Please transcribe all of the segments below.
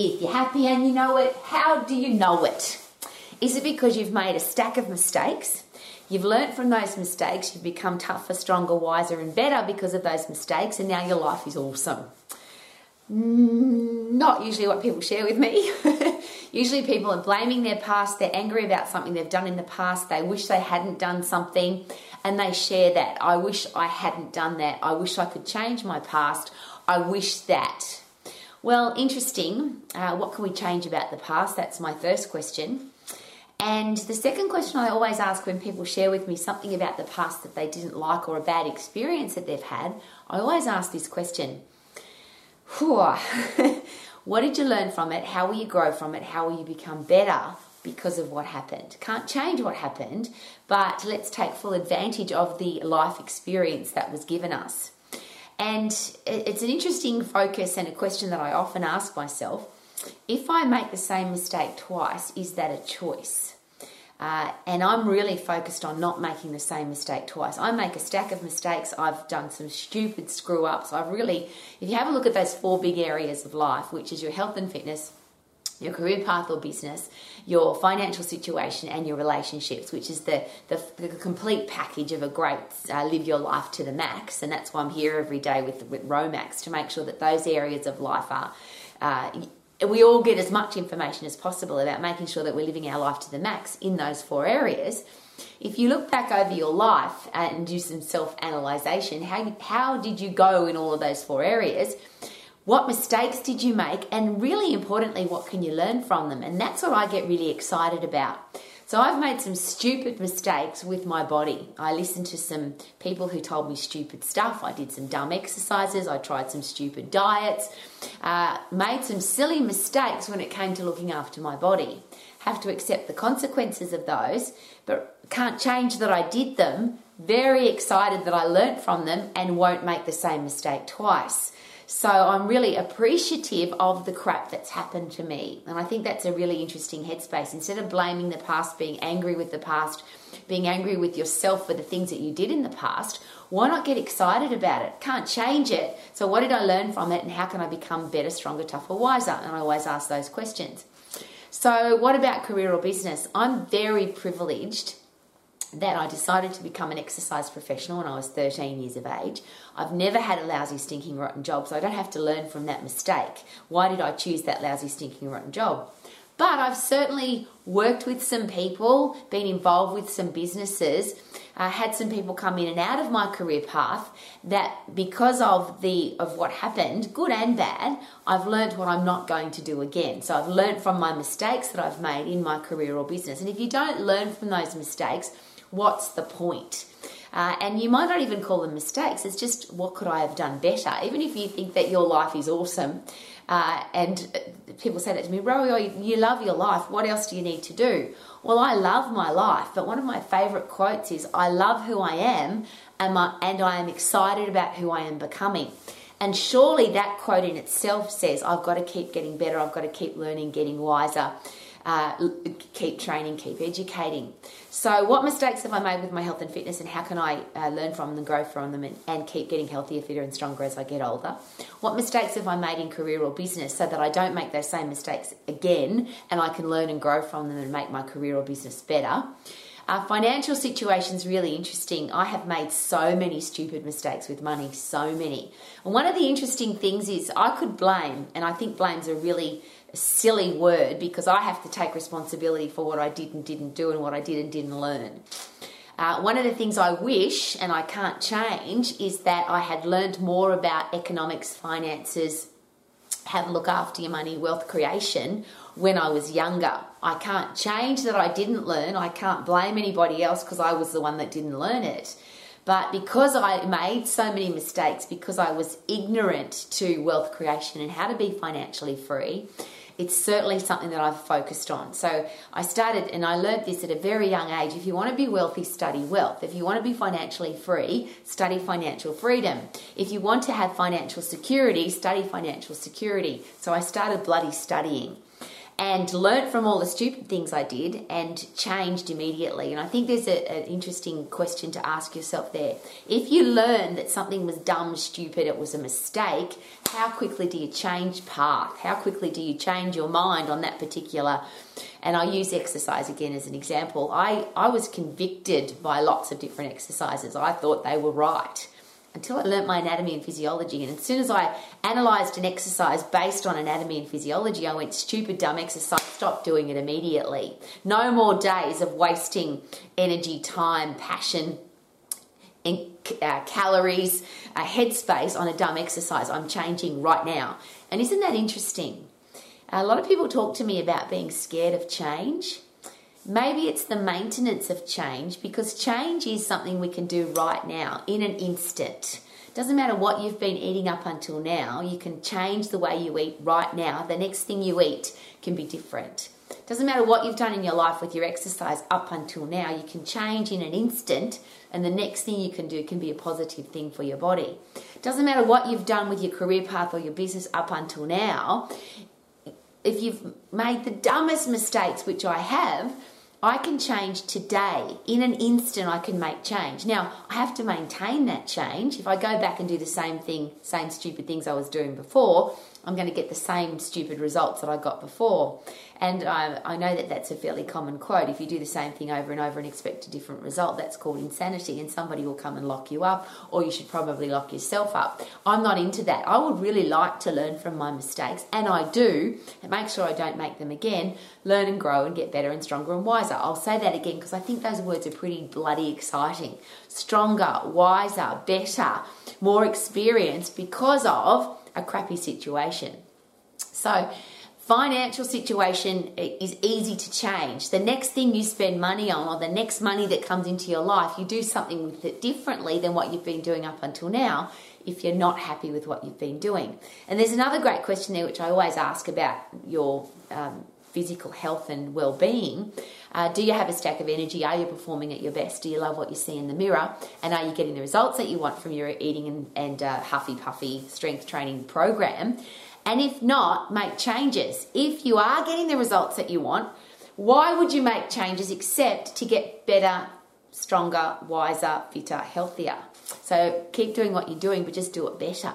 If you're happy and you know it, how do you know it? Is it because you've made a stack of mistakes? You've learnt from those mistakes, you've become tougher, stronger, wiser, and better because of those mistakes, and now your life is awesome. Mm, not usually what people share with me. usually, people are blaming their past, they're angry about something they've done in the past, they wish they hadn't done something, and they share that. I wish I hadn't done that. I wish I could change my past. I wish that. Well, interesting. Uh, what can we change about the past? That's my first question. And the second question I always ask when people share with me something about the past that they didn't like or a bad experience that they've had, I always ask this question What did you learn from it? How will you grow from it? How will you become better because of what happened? Can't change what happened, but let's take full advantage of the life experience that was given us. And it's an interesting focus and a question that I often ask myself if I make the same mistake twice, is that a choice? Uh, and I'm really focused on not making the same mistake twice. I make a stack of mistakes. I've done some stupid screw ups. I've really, if you have a look at those four big areas of life, which is your health and fitness, your career path or business, your financial situation, and your relationships, which is the, the, the complete package of a great uh, live your life to the max. And that's why I'm here every day with, with Romax to make sure that those areas of life are uh, we all get as much information as possible about making sure that we're living our life to the max in those four areas. If you look back over your life and do some self analyzation, how, how did you go in all of those four areas? What mistakes did you make? And really importantly, what can you learn from them? And that's what I get really excited about. So I've made some stupid mistakes with my body. I listened to some people who told me stupid stuff. I did some dumb exercises. I tried some stupid diets. Uh, made some silly mistakes when it came to looking after my body. Have to accept the consequences of those, but can't change that I did them. Very excited that I learnt from them and won't make the same mistake twice. So I'm really appreciative of the crap that's happened to me. And I think that's a really interesting headspace. Instead of blaming the past, being angry with the past, being angry with yourself for the things that you did in the past, why not get excited about it? Can't change it. So what did I learn from it and how can I become better, stronger, tougher, wiser? And I always ask those questions. So, what about career or business? I'm very privileged that I decided to become an exercise professional when I was 13 years of age. I've never had a lousy, stinking, rotten job, so I don't have to learn from that mistake. Why did I choose that lousy, stinking, rotten job? But I've certainly worked with some people, been involved with some businesses, uh, had some people come in and out of my career path that because of the of what happened, good and bad, I've learned what I'm not going to do again. So I've learned from my mistakes that I've made in my career or business. And if you don't learn from those mistakes, what's the point? Uh, and you might not even call them mistakes. It's just what could I have done better? Even if you think that your life is awesome, uh, and people say that to me, Rowie, you love your life. What else do you need to do? Well, I love my life, but one of my favourite quotes is, "I love who I am, and, my, and I am excited about who I am becoming." And surely that quote in itself says, "I've got to keep getting better. I've got to keep learning, getting wiser." Uh, keep training, keep educating. So, what mistakes have I made with my health and fitness, and how can I uh, learn from them, grow from them, and, and keep getting healthier, fitter, and stronger as I get older? What mistakes have I made in career or business so that I don't make those same mistakes again and I can learn and grow from them and make my career or business better? Our financial situation is really interesting. I have made so many stupid mistakes with money, so many. And one of the interesting things is I could blame, and I think blame's a really silly word because I have to take responsibility for what I did and didn't do and what I did and didn't learn. Uh, one of the things I wish and I can't change is that I had learned more about economics, finances, how to look after your money, wealth creation when I was younger. I can't change that I didn't learn. I can't blame anybody else because I was the one that didn't learn it. But because I made so many mistakes, because I was ignorant to wealth creation and how to be financially free, it's certainly something that I've focused on. So I started and I learned this at a very young age. If you want to be wealthy, study wealth. If you want to be financially free, study financial freedom. If you want to have financial security, study financial security. So I started bloody studying. And learnt from all the stupid things I did and changed immediately. And I think there's a, an interesting question to ask yourself there. If you learn that something was dumb, stupid, it was a mistake, how quickly do you change path? How quickly do you change your mind on that particular? And I use exercise again as an example. I, I was convicted by lots of different exercises. I thought they were right until I learnt my anatomy and physiology. And as soon as I analysed an exercise based on anatomy and physiology, I went, stupid, dumb exercise, stop doing it immediately. No more days of wasting energy, time, passion, and uh, calories, uh, headspace on a dumb exercise. I'm changing right now. And isn't that interesting? A lot of people talk to me about being scared of change. Maybe it's the maintenance of change because change is something we can do right now in an instant. Doesn't matter what you've been eating up until now, you can change the way you eat right now. The next thing you eat can be different. Doesn't matter what you've done in your life with your exercise up until now, you can change in an instant, and the next thing you can do can be a positive thing for your body. Doesn't matter what you've done with your career path or your business up until now, if you've made the dumbest mistakes, which I have, I can change today. In an instant, I can make change. Now, I have to maintain that change. If I go back and do the same thing, same stupid things I was doing before, I'm going to get the same stupid results that I got before. And I, I, know that that's a fairly common quote. If you do the same thing over and over and expect a different result, that's called insanity, and somebody will come and lock you up, or you should probably lock yourself up. I'm not into that. I would really like to learn from my mistakes, and I do, and make sure I don't make them again, learn and grow and get better and stronger and wiser. I'll say that again because I think those words are pretty bloody exciting. Stronger, wiser, better, more experienced because of a crappy situation. So, financial situation is easy to change. The next thing you spend money on, or the next money that comes into your life, you do something with it differently than what you've been doing up until now if you're not happy with what you've been doing. And there's another great question there, which I always ask about your um, physical health and well being. Uh, do you have a stack of energy? Are you performing at your best? Do you love what you see in the mirror? And are you getting the results that you want from your eating and, and uh, huffy puffy strength training program? And if not, make changes. If you are getting the results that you want, why would you make changes except to get better, stronger, wiser, fitter, healthier? So keep doing what you're doing, but just do it better.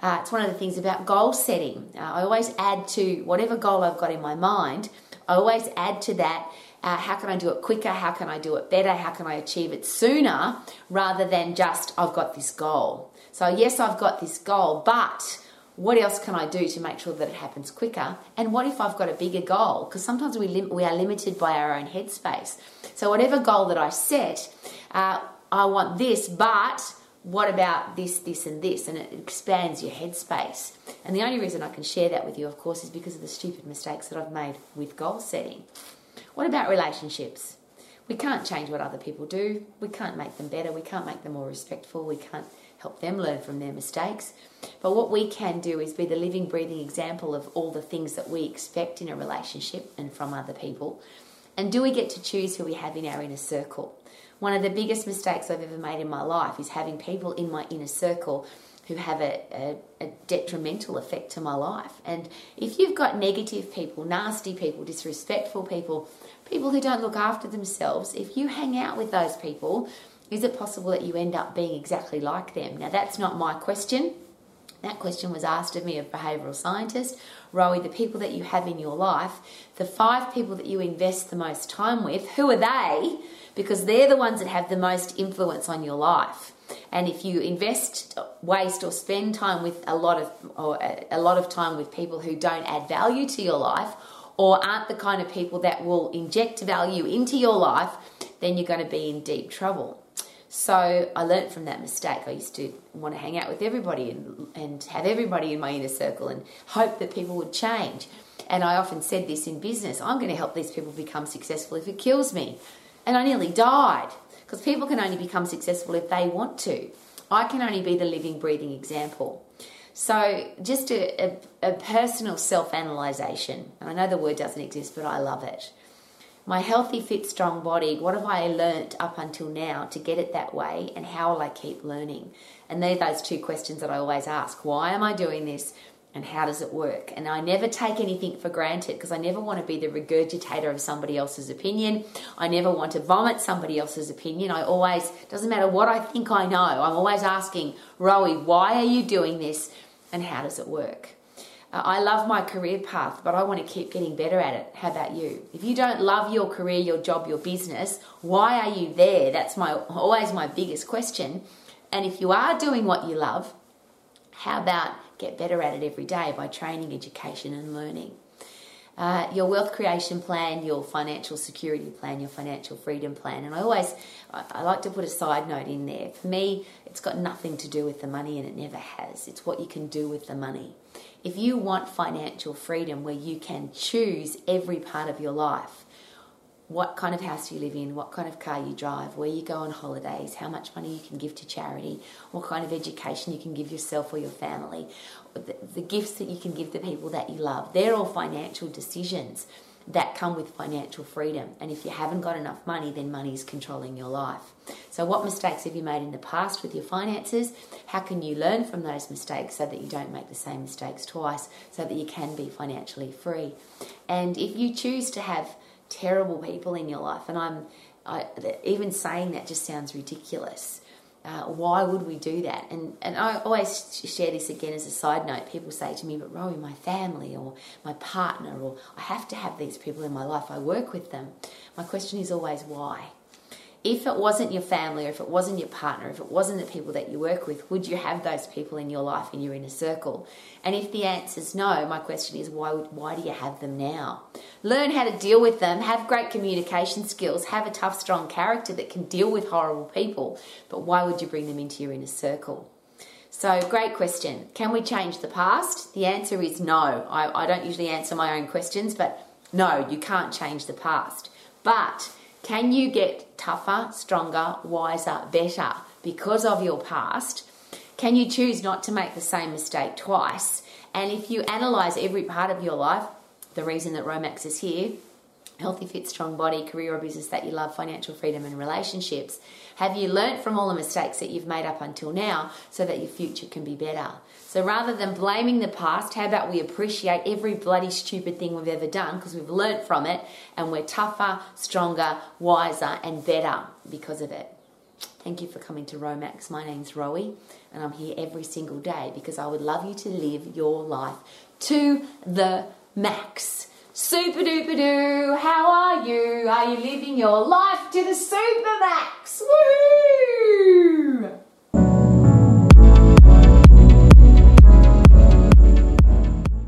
Uh, it's one of the things about goal setting. Uh, I always add to whatever goal I've got in my mind, I always add to that uh, how can I do it quicker? How can I do it better? How can I achieve it sooner rather than just I've got this goal? So, yes, I've got this goal, but what else can I do to make sure that it happens quicker? And what if I've got a bigger goal? Because sometimes we, lim- we are limited by our own headspace. So, whatever goal that I set, uh, I want this, but what about this, this, and this? And it expands your headspace. And the only reason I can share that with you, of course, is because of the stupid mistakes that I've made with goal setting. What about relationships? We can't change what other people do. We can't make them better. We can't make them more respectful. We can't help them learn from their mistakes. But what we can do is be the living, breathing example of all the things that we expect in a relationship and from other people. And do we get to choose who we have in our inner circle? One of the biggest mistakes I've ever made in my life is having people in my inner circle who have a, a, a, detrimental effect to my life. And if you've got negative people, nasty people, disrespectful people, people who don't look after themselves, if you hang out with those people, is it possible that you end up being exactly like them? Now, that's not my question. That question was asked of me, a behavioural scientist. Rowie, the people that you have in your life, the five people that you invest the most time with, who are they? Because they're the ones that have the most influence on your life. And if you invest, waste, or spend time with a lot of or a lot of time with people who don't add value to your life, or aren't the kind of people that will inject value into your life, then you're going to be in deep trouble. So I learned from that mistake. I used to want to hang out with everybody and, and have everybody in my inner circle and hope that people would change. And I often said this in business I'm going to help these people become successful if it kills me. And I nearly died because people can only become successful if they want to. I can only be the living, breathing example. So, just a, a, a personal self analyzation. I know the word doesn't exist, but I love it my healthy, fit, strong body, what have I learnt up until now to get it that way, and how will I keep learning? And they're those two questions that I always ask. Why am I doing this? and how does it work? And I never take anything for granted because I never want to be the regurgitator of somebody else's opinion. I never want to vomit somebody else's opinion. I always, doesn't matter what I think I know, I'm always asking, Rowie, why are you doing this and how does it work? Uh, I love my career path, but I want to keep getting better at it. How about you? If you don't love your career, your job, your business, why are you there? That's my always my biggest question. And if you are doing what you love, how about get better at it every day by training, education, and learning. Uh, your wealth creation plan, your financial security plan, your financial freedom plan. And I always, I, I like to put a side note in there. For me, it's got nothing to do with the money and it never has. It's what you can do with the money. If you want financial freedom where you can choose every part of your life, what kind of house you live in, what kind of car you drive, where you go on holidays, how much money you can give to charity, what kind of education you can give yourself or your family, the, the, gifts that you can give the people that you love. They're all financial decisions that come with financial freedom. And if you haven't got enough money, then money is controlling your life. So, what mistakes have you made in the past with your finances? How can you learn from those mistakes so that you don't make the same mistakes twice, so that you can be financially free? And if you choose to have terrible people in your life. And I'm, I, even saying that just sounds ridiculous. Uh, why would we do that? And and I always share this again as a side note. People say to me, "But Rowie, my family or my partner, or I have to have these people in my life. I work with them." My question is always why if it wasn't your family or if it wasn't your partner, if it wasn't the people that you work with, would you have those people in your life in your inner circle? And if the answer is no, my question is why would, why do you have them now? Learn how to deal with them, have great communication skills, have a tough, strong character that can deal with horrible people. But why would you bring them into your inner circle? So, great question. Can we change the past? The answer is no. I, I don't usually answer my own questions, but no, you can't change the past. But can you get tougher, stronger, wiser, better because of your past? Can you choose not to make the same mistake twice? And if you analyze every part of your life, the reason that Romax is here, healthy, fit, strong body, career or business that you love, financial freedom, and relationships, have you learnt from all the mistakes that you've made up until now so that your future can be better? So rather than blaming the past, how about we appreciate every bloody stupid thing we've ever done because we've learnt from it and we're tougher, stronger, wiser, and better because of it. Thank you for coming to Romax. My name's Rowie, and I'm here every single day because I would love you to live your life to the max. Super duper doo, how are you? Are you living your life to the super max? Woo!